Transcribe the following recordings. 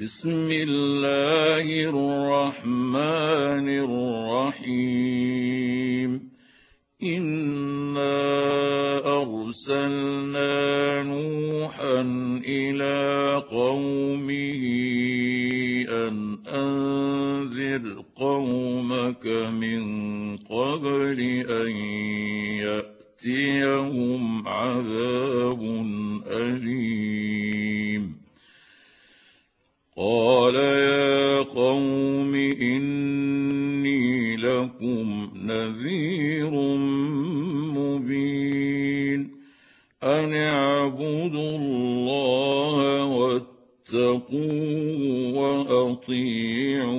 بسم الله الرحمن الرحيم. إنا أرسلنا نوحا إلى قومه أن أنذر قومك من قبل أن ان اعبدوا الله واتقوه وأطيعون.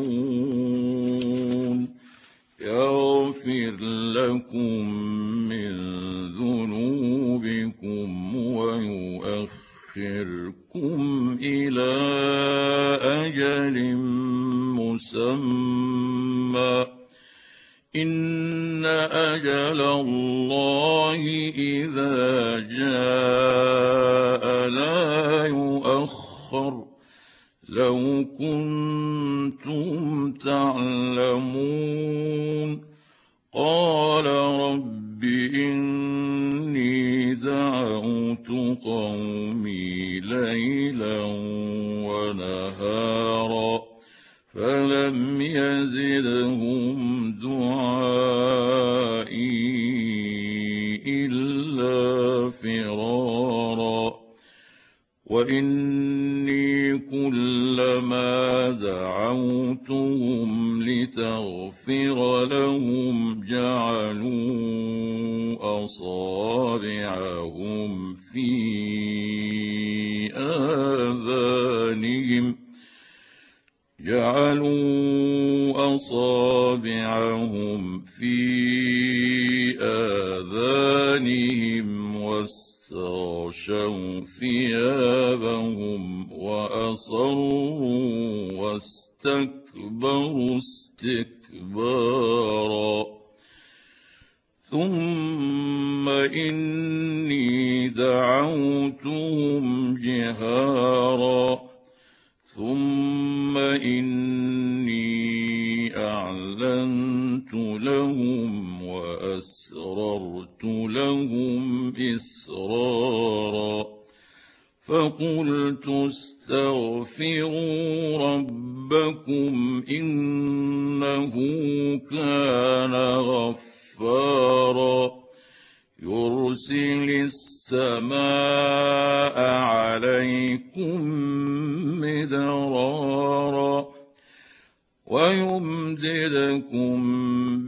يغفر لكم من ذنوبكم ويؤخركم إذا جاء لا يؤخر لو كنتم تعلمون قال رب إني دعوت قومي ليلا ونهارا فلم يزدهم دعائي واني كلما دعوتهم لتغفر لهم جعلوا اصابعهم في اذانهم جعلوا اصابعهم في اذانهم واستغشوا ثيابهم وأصروا واستكبروا استكبارا. ثم إني دعوتهم جهارا. ثم إني أعلنت لهم وأسررت لهم إسرارا فقلت استغفروا ربكم إنه كان غفارا يرسل السماء عليكم مدرارا ويمددكم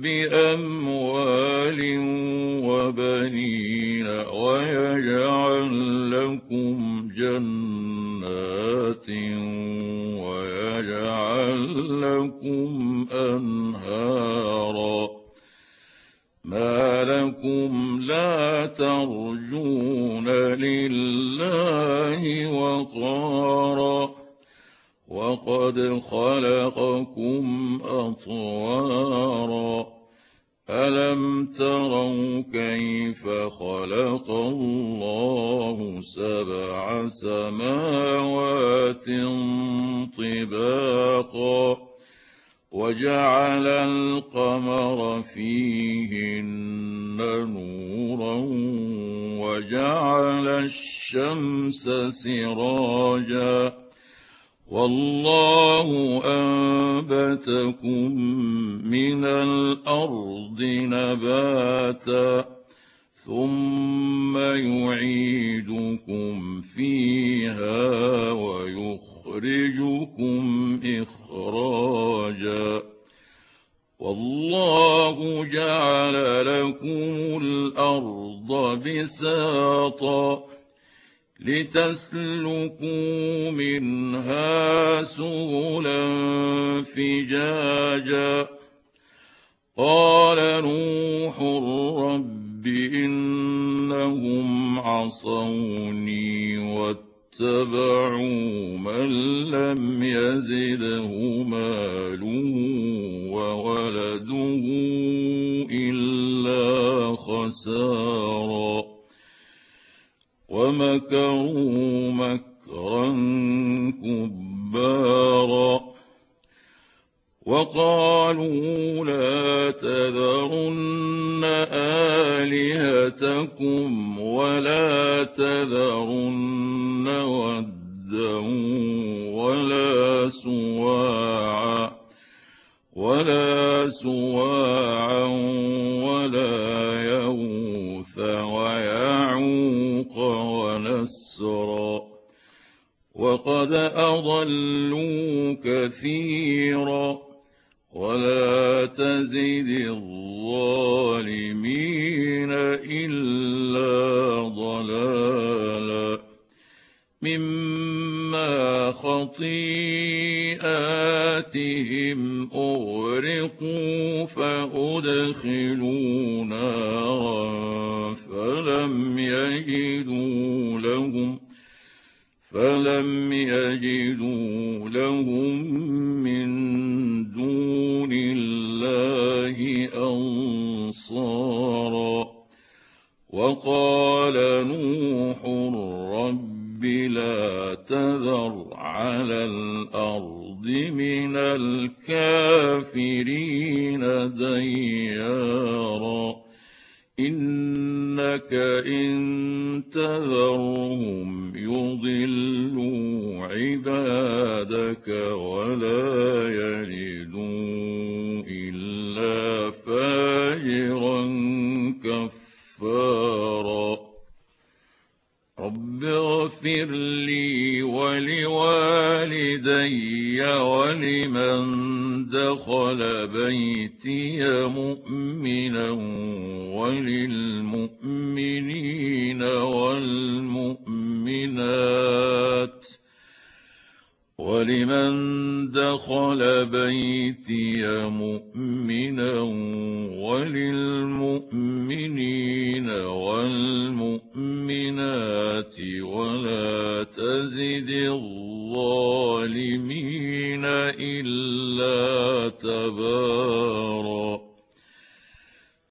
بأموال وبنين ويجعل لكم جنات ويجعل لكم أنهارا ما لكم لا ترجون لله وقارا وقد خلقكم أطوارا. ألم تروا كيف خلق الله سبع سماوات طباقا؟ وجعل القمر فيهن نورا وجعل الشمس سراجا. والله أنبتكم من الأرض نباتا ثم يعيدكم فيها ويخرجكم إخراجا. والله جعل لكم الأرض بساطا لتسلكوا منها سبلا فجاجا. قال نوح رب إنهم عصوني واتبعوا من لم يزده ماله وولده إلا خسارا. ومكروا مكرا كبارا وقالوا لا تذرن آلهتكم ولا تذرن ودا ولا سواعا ولا سواعا كثيرا ولا تزد الظالمين إلا ضلالا مما خطيئاتهم أغرقوا فأدخلوا نارا فلم يجدوا لهم فلم يجدوا لهم من دون الله انصارا وقال نوح رب لا تذر على الأرض من الكافرين ديارا انك ان تذرهم يضلوا عبادك ولا يلدوا إلا فاجرا كفارا. رب اغفر لي ولوالدي ولمن دخل بيتي مؤمنا وللمؤمنين ولمن دخل بيتي مؤمنا وللمؤمنين والمؤمنات